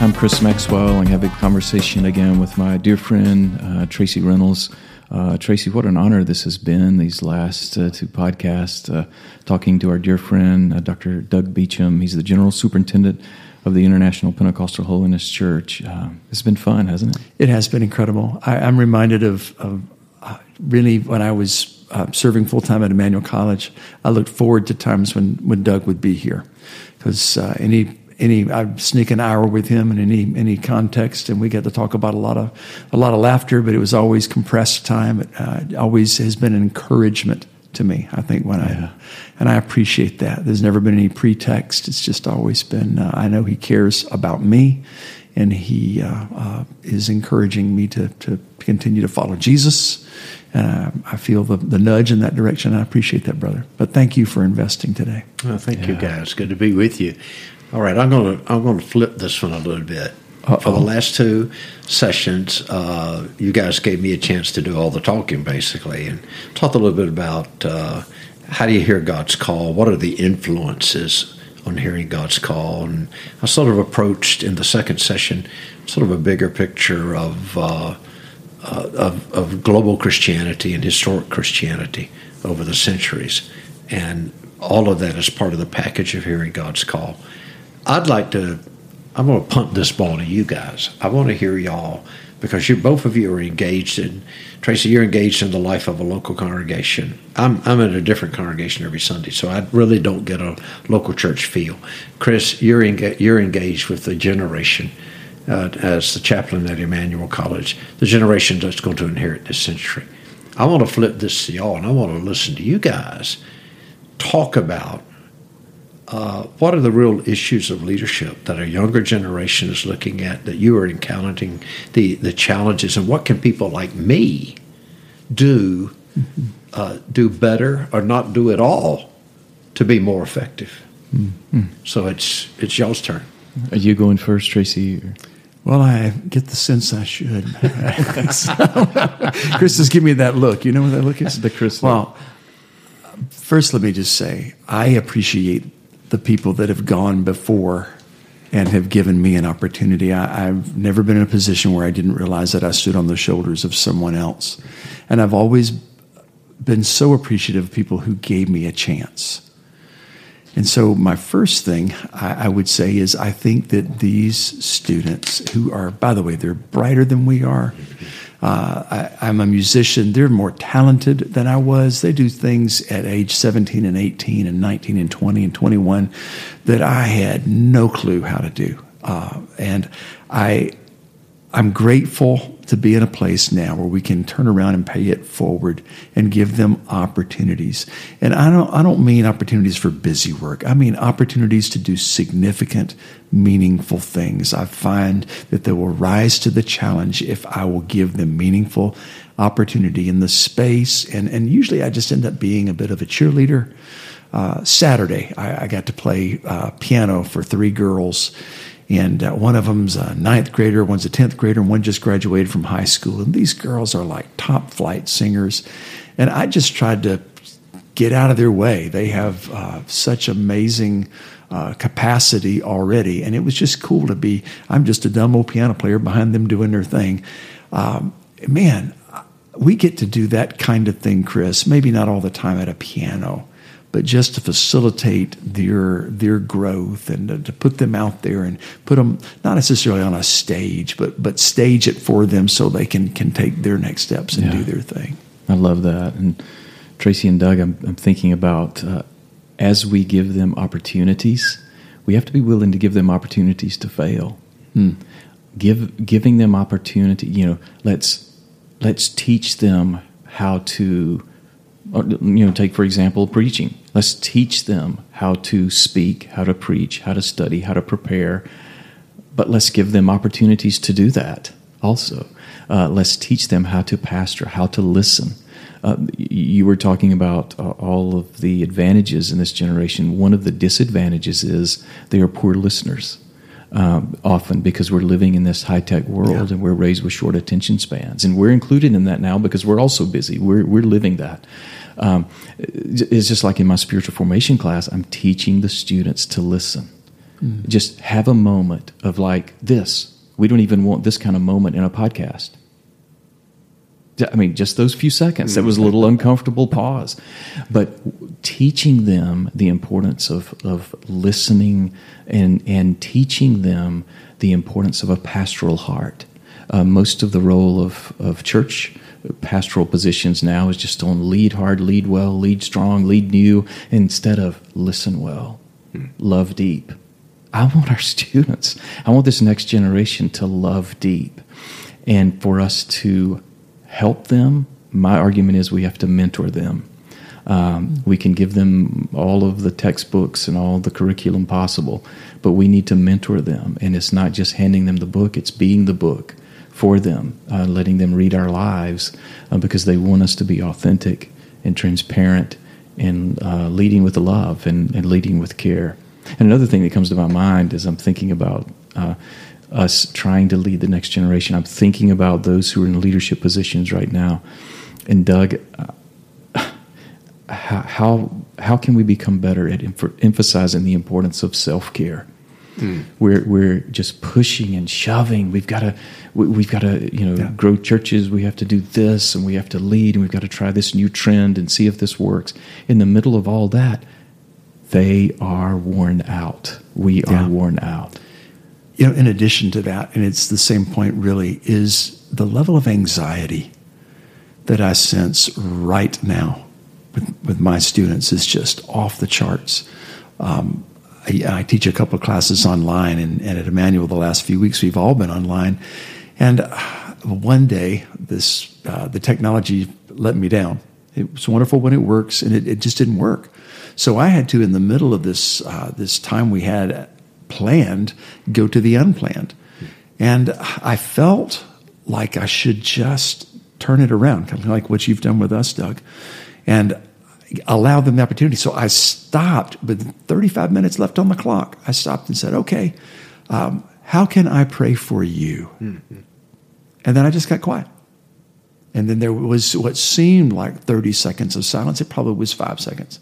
I'm Chris Maxwell, and having a conversation again with my dear friend uh, Tracy Reynolds. Uh, Tracy, what an honor this has been these last uh, two podcasts. Uh, talking to our dear friend uh, Dr. Doug Beacham. he's the general superintendent of the International Pentecostal Holiness Church. Uh, it's been fun, hasn't it? It has been incredible. I, am reminded of, of really when I was serving full time at Emmanuel College. I looked forward to times when when Doug would be here because any any I sneak an hour with him in any any context, and we get to talk about a lot of a lot of laughter. But it was always compressed time. It uh, always has been an encouragement to me. I think when yeah. I and I appreciate that. There's never been any pretext. It's just always been. Uh, I know he cares about me, and he uh, uh is encouraging me to to continue to follow Jesus. And I, I feel the, the nudge in that direction. I appreciate that, brother. But thank you for investing today. Well, thank yeah. you, guys. Good to be with you. All right, I'm going to I'm going to flip this one a little bit. Uh-oh. For the last two sessions, uh, you guys gave me a chance to do all the talking, basically, and talk a little bit about uh, how do you hear God's call? What are the influences on hearing God's call? And I sort of approached in the second session sort of a bigger picture of uh, uh of, of global Christianity and historic Christianity over the centuries, and all of that is part of the package of hearing God's call. I'd like to. I'm going to punt this ball to you guys. I want to hear y'all because you both of you are engaged in Tracy. You're engaged in the life of a local congregation. I'm I'm in a different congregation every Sunday, so I really don't get a local church feel. Chris, you're you're engaged with the generation. Uh, as the chaplain at Emmanuel College, the generation that's going to inherit this century. I want to flip this to y'all, and I want to listen to you guys talk about uh, what are the real issues of leadership that a younger generation is looking at that you are encountering the, the challenges and what can people like me do uh, do better or not do at all to be more effective mm-hmm. so it's it's y'all's turn are you going first tracy well, I get the sense I should. Chris is giving me that look. You know what that look is? The Chris. Well, first, let me just say I appreciate the people that have gone before and have given me an opportunity. I, have never been in a position where I didn't realize that I stood on the shoulders of someone else. And I've always been so appreciative of people who gave me a chance. And so, my first thing I, I would say is I think that these students, who are, by the way, they're brighter than we are, uh, I, am a musician. They're more talented than I was. They do things at age 17 and 18 and 19 and 20 and 21 that I had no clue how to do. Uh, and I, I'm grateful to be in a place now where we can turn around and pay it forward and give them opportunities. And I don't I don't mean opportunities for busy work. I mean opportunities to do significant, meaningful things. I find that they will rise to the challenge if I will give them meaningful opportunity in the space. And and usually I just end up being a bit of a cheerleader. Uh, Saturday, I, I, got to play uh, piano for three girls and uh, one of them's a ninth grader, one's a tenth grader, and one just graduated from high school. And these girls are like top flight singers, and I just tried to get out of their way. They have uh, such amazing. Uh, capacity already, and it was just cool to be. I'm just a dumb old piano player behind them doing their thing. Um, man, we get to do that kind of thing, Chris. Maybe not all the time at a piano, but just to facilitate their their growth and to, to, put them out there and put them not necessarily on a stage, but but stage it for them so they can can take their next steps and yeah. do their thing. I love that. And Tracy and Doug, I'm, I'm thinking about uh, as we give them opportunities, we have to be willing to give them opportunities to fail. Hmm. Give giving them opportunity. You know, let's let's teach them how to you know, take for example preaching. Let's teach them how to speak, how to preach, how to study, how to prepare. but let's give them opportunities to do that also. Uh, let's teach them how to pastor, how to listen. Uh, you were talking about uh, all of the advantages in this generation. One of the disadvantages is they are poor listeners. Um, often because we're living in this high tech world yeah. and we're raised with short attention spans, and we're included in that now because we're also busy. We're we're living that. Um, it's just like in my spiritual formation class, I'm teaching the students to listen. Mm. Just have a moment of like this. We don't even want this kind of moment in a podcast. I mean, just those few seconds. That was a little uncomfortable pause. But teaching them the importance of, of listening and, and teaching them the importance of a pastoral heart. Uh, most of the role of, of church pastoral positions now is just on lead hard, lead well, lead strong, lead new, instead of listen well, hmm. love deep. I want our students, I want this next generation to love deep and for us to help them. My argument is we have to mentor them. Um, we can give them all of the textbooks and all the curriculum possible, but we need to mentor them. And it's not just handing them the book, it's being the book for them, uh, letting them read our lives uh, because they want us to be authentic and transparent and uh, leading with love and, and, leading with care. And another thing that comes to my mind as I'm thinking about uh, us trying to lead the next generation, I'm thinking about those who are in leadership positions right now. And Doug, uh, how, how, can we become better at emphasizing the importance of self care? Mm. We're we're just pushing and shoving. We've got to we, have got to you know yeah. grow churches. We have to do this and we have to lead and we've got to try this new trend and see if this works. In the middle of all that, they are worn out. We yeah. are worn out. You know, in addition to that, and it's the same point really, is the level of anxiety that I sense right now with, with my students is just off the charts. Um, I, I, teach a couple of classes online, and, and, at Emmanuel, the last few weeks, we've all been online. And uh, one day, this uh, the technology let me down. It was wonderful when it works, and it, it just didn't work. So I had to, in the middle of this uh, this time we had planned, go to the unplanned, and I felt like I should just turn it around, kind of like what you've done with us, Doug, and allow them the opportunity. So I stopped with 35 minutes left on the clock. I stopped and said, "Okay, um, how can I pray for you?" Mm-hmm. And then I just got quiet. And then there was what seemed like 30 seconds of silence. It probably was five seconds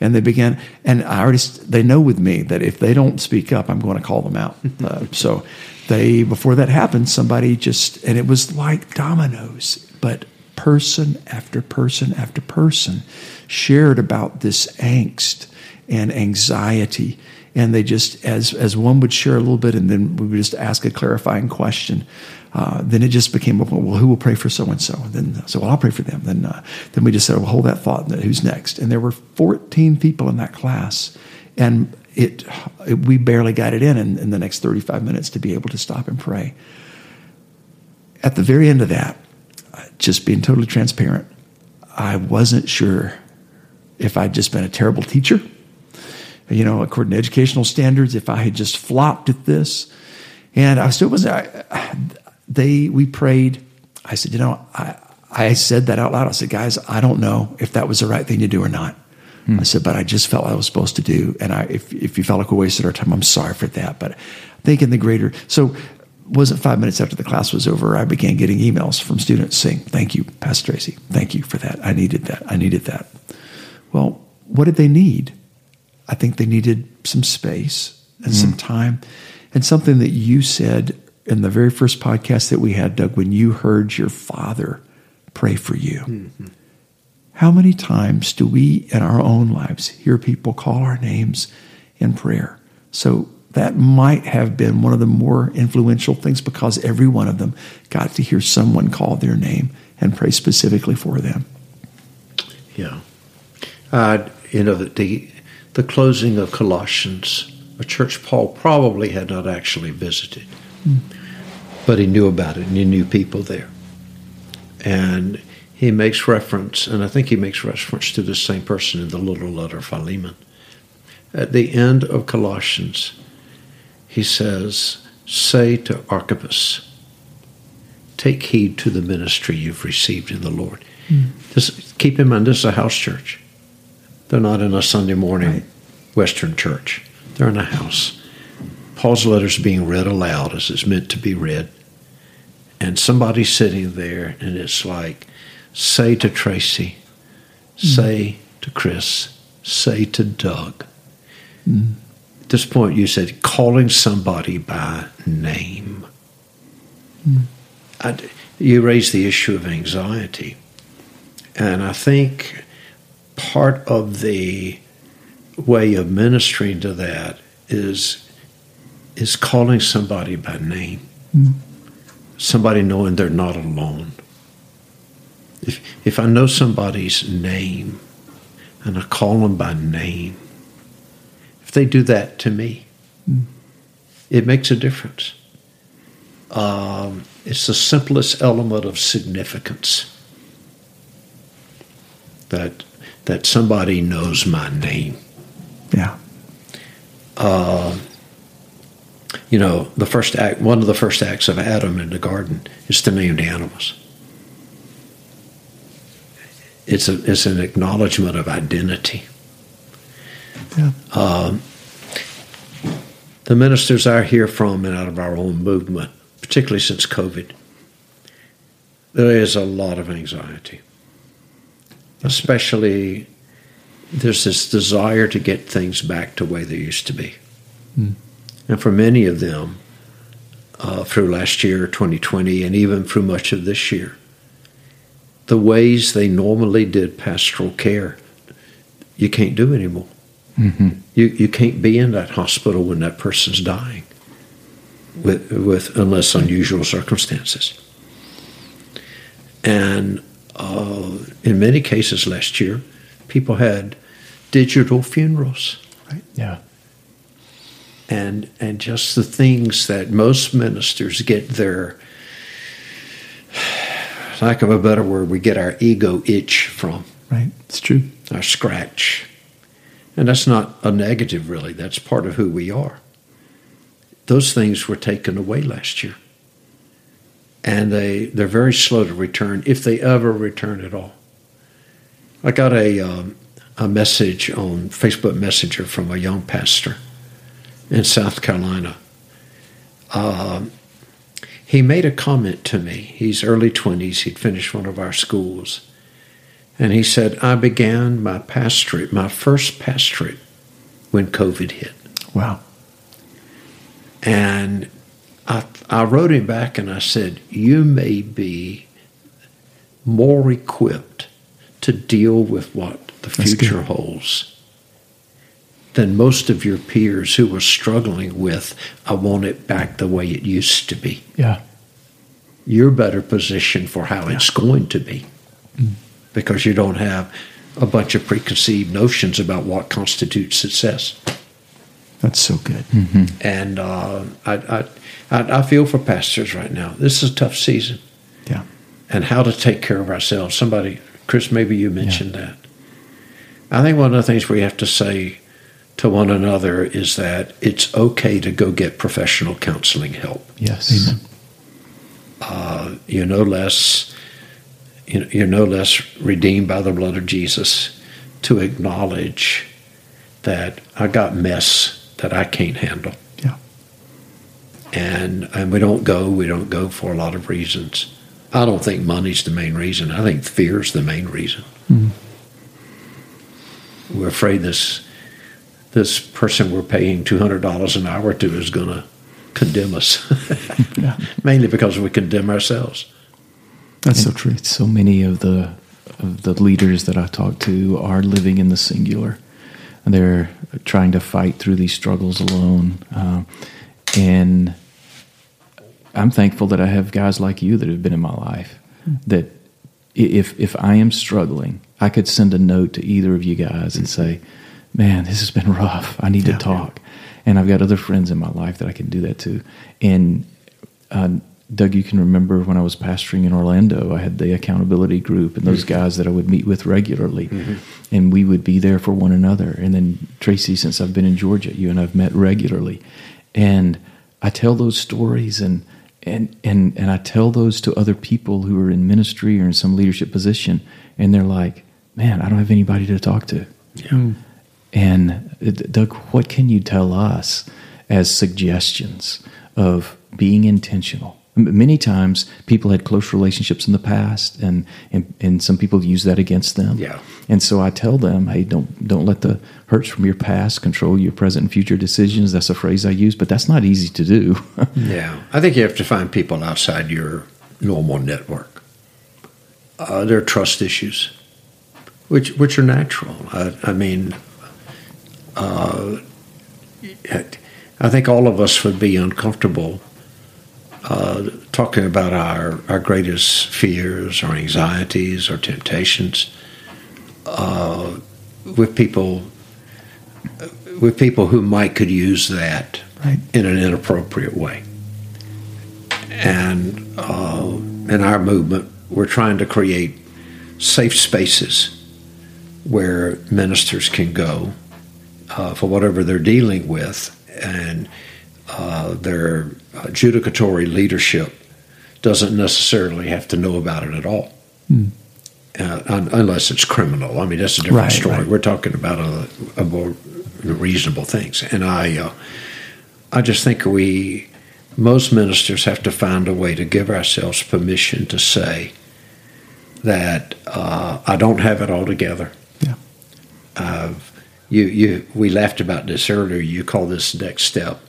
and they began and i already they know with me that if they don't speak up i'm going to call them out uh, so they before that happened somebody just and it was like dominoes but person after person after person shared about this angst and anxiety. And they just as as one would share a little bit and then we would just ask a clarifying question uh, then it just became well who will pray for so and so then so well, I'll pray for them. Then uh, then we just said well hold that thought. Who's next? And there were 14 people in that class. And it, it we barely got it in, in in the next 35 minutes to be able to stop and pray. At the very end of that just being totally transparent I wasn't sure if I'd just been a terrible teacher you know according to educational standards if I had just flopped at this and I still was I, they we prayed. I said, you know, I I said that out loud. I said, guys, I don't know if that was the right thing to do or not. Hmm. I said, but I just felt I was supposed to do. And I, if if you felt like we wasted our time, I'm sorry for that. But thinking the greater. So wasn't five minutes after the class was over, I began getting emails from students saying, "Thank you, Pastor Tracy. Thank you for that. I needed that. I needed that." Well, what did they need? I think they needed some space and mm. some time, and something that you said in the very first podcast that we had, Doug, when you heard your father pray for you. Mm-hmm. How many times do we in our own lives hear people call our names in prayer? So that might have been one of the more influential things because every one of them got to hear someone call their name and pray specifically for them. Yeah. Uh, you know, the, the, closing of Colossians, a church Paul probably had not actually visited. Mm but he knew about it and he knew people there. And he makes reference, and I think he makes reference to the same person in the little letter Philemon. At the end of Colossians, he says, say to Archippus, take heed to the ministry you've received in the Lord. Mm. This, keep in mind, this is a house church. They're not in a Sunday morning right. Western church. They're in a house. Paul's letter's being read aloud as it's meant to be read. And somebody's sitting there, and it's like, say to Tracy, mm. say to Chris, say to Doug. Mm. At this point, you said calling somebody by name. Mm. I, you raised the issue of anxiety. And I think part of the way of ministering to that is is calling somebody by name. Mm. Somebody knowing they're not alone. If if I know somebody's name and I call them by name, if they do that to me, mm. it makes a difference. Um, it's the simplest element of significance that that somebody knows my name. Yeah. Uh, you know, the first act, one of the first acts of Adam in the garden is to name the animals. It's a, it's an acknowledgement of identity. Yeah. Um, the ministers I hear from and out of our own movement, particularly since COVID, there is a lot of anxiety especially there's this desire to get things back to the way they used to be. Mm. And for many of them, uh, through last year, 2020, and even through much of this year, the ways they normally did pastoral care, you can't do anymore. Mm-hmm. You, you can't be in that hospital when that person's dying, with, with unless unusual circumstances. And uh, in many cases last year, people had digital funerals. Right. Yeah. And and just the things that most ministers get their lack of a better word, we get our ego itch from. Right. It's true. Our scratch. And that's not a negative really. That's part of who we are. Those things were taken away last year and they they're very slow to return if they ever return at all. I got a um, a message on Facebook Messenger from a young pastor in South Carolina. Um, he made a comment to me. He's early twenties. He'd finished one of our schools, and he said, "I began my pastorate, my first pastorate, when COVID hit." Wow. And I, I wrote him back and I said, You may be more equipped to deal with what the future holds than most of your peers who were struggling with, I want it back the way it used to be. Yeah. You're better positioned for how yeah. it's going to be mm. Because you don't have a bunch of preconceived notions about what constitutes success. That's so good. Mm-hmm. And uh, I, I, I, I, feel for pastors right now. This is a tough season. Yeah. And how to take care of ourselves. Somebody, Chris, maybe you mentioned yeah. that. I think one of the things we have to say to one another is that it's okay to go get professional counseling help. Yes. Amen. Uh, you're no less you're no less redeemed by the blood of Jesus to acknowledge that I got mess that I can't handle. Yeah. And and we don't go. We don't go for a lot of reasons. I don't think money's the main reason. I think fear's the main reason. Mm-hmm. We're afraid this this person we're paying two hundred dollars an hour to is going to condemn us. yeah. Mainly because we condemn ourselves. That's and so true. So many of the of the leaders that I talk to are living in the singular. They're trying to fight through these struggles alone. Uh, and I'm thankful that I have guys like you that have been in my life. That if if I am struggling, I could send a note to either of you guys and say, "Man, this has been rough. I need yeah, to talk." Yeah. And I've got other friends in my life that I can do that to. And uh, Doug, you can remember when I was pastoring in Orlando, I had the accountability group and those mm-hmm. guys that I would meet with regularly. Mm-hmm. And we would be there for one another. And then, Tracy, since I've been in Georgia, you and I've met regularly. And I tell those stories and and and and I tell those to other people who are in ministry or in some leadership position, and they're like, "Man, I don't have anybody to talk to." Yeah. And uh, Doug, what can you tell us as suggestions of being intentional? Many times, people had close relationships in the past, and, and and some people use that against them. Yeah. And so I tell them, hey, don't don't let the hurts from your past control your present and future decisions. That's a phrase I use, but that's not easy to do. yeah, I think you have to find people outside your normal network. Uh, there are trust issues, which which are natural. I, I mean, uh, I think all of us would be uncomfortable uh, talking about our, our greatest fears or anxieties or temptations uh, with people with people who might could use that right. in an inappropriate way. And uh, in our movement, we're trying to create safe spaces where ministers can go uh, for whatever they're dealing with, and uh, their adjudicatory leadership doesn't necessarily have to know about it at all. Mm. Uh, unless it's criminal. I mean, that's a different right, story. Right. We're talking about a, a, more reasonable things, and I, uh, I just think we, most ministers have to find a way to give ourselves permission to say that uh, I don't have it all together. Yeah. Uh, you, you, we laughed about this earlier. You call this next step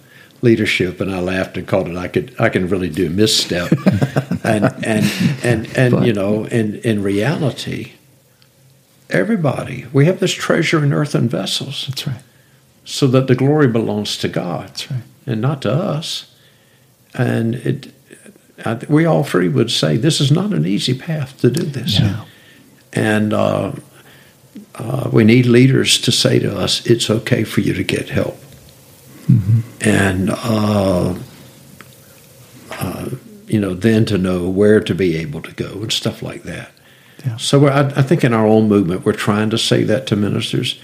leadership, and I laughed and called it. I could, I can really do misstep, and and and and but, you know, in in reality, everybody we have this treasure in earthen vessels. That's right. So that the glory belongs to God, That's right. and not to us. And it, I, we all three would say this is not an easy path to do this. Yeah. And uh, uh, we need leaders to say to us, it's okay for you to get help. Mm-hmm. And, uh, uh, you know, then to know where to be able to go and stuff like that. Yeah. So I, I, think in our own movement, we're trying to say that to ministers.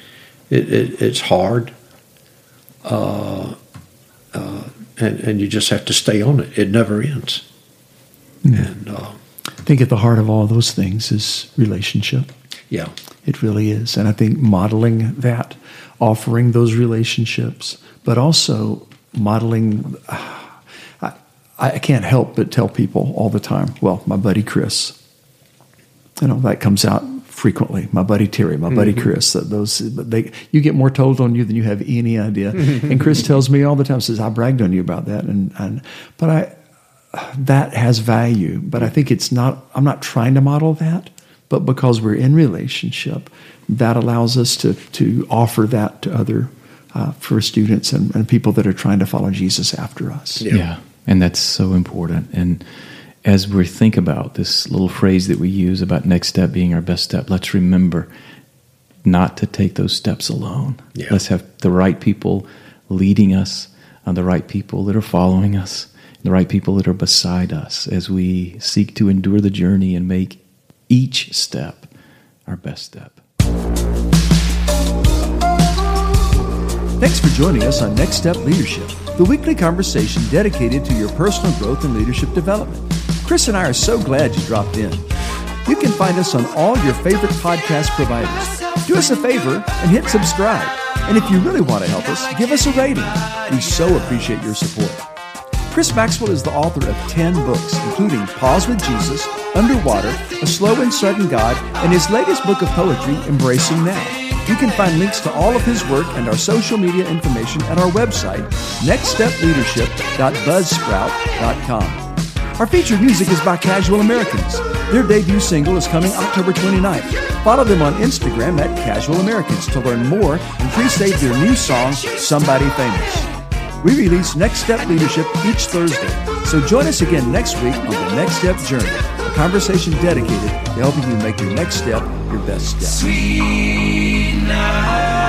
It, it, it's hard. Uh, uh, and, and you just have to stay on it. It never ends. And uh, I think at the heart of all those things is relationship. yeah, It really is. And I think modeling that, offering those relationships, but also modeling. I, I can't help but tell people all the time, well, my buddy Chris, you know, that comes out frequently. My buddy Terry, my buddy Mm-hmm. Chris, that those they you get more told on you than you have any idea. and Chris tells me all the time, says I bragged on you about that, and, and but I that has value. But I think it's not. I'm not trying to model that, but because we're in relationship, that allows us to to offer that to other uh, for students and, and people that are trying to follow Jesus after us. Yeah. yeah. And that's so important. And as we think about this little phrase that we use about next step being our best step, let's remember not to take those steps alone. Yeah. Let's have the right people leading us, and the right people that are following us, the right people that are beside us as we seek to endure the journey and make each step our best step. Thanks for joining us on Next Step Leadership, the weekly conversation dedicated to your personal growth and leadership development. Chris and I are so glad you dropped in. You can find us on all your favorite podcast providers. Do us a favor and hit subscribe. And if you really want to help us, give us a rating. We so appreciate your support. Chris Maxwell is the author of 10 books, including Pause with Jesus, Underwater, A Slow and Sudden God, and his latest book of poetry, Embracing Now. You can find links to all of his work and our social media information at our website, nextstepleadership.buzzsprout.com. Our featured music is by Casual Americans. Their debut single is coming October 29th. Follow them on Instagram at Casual Americans to learn more and pre-save their new song, Somebody Famous. We release Next Step Leadership each Thursday, so join us again next week on the Next Step Journey, a conversation dedicated to helping you make your next step your best step. Sweet nothings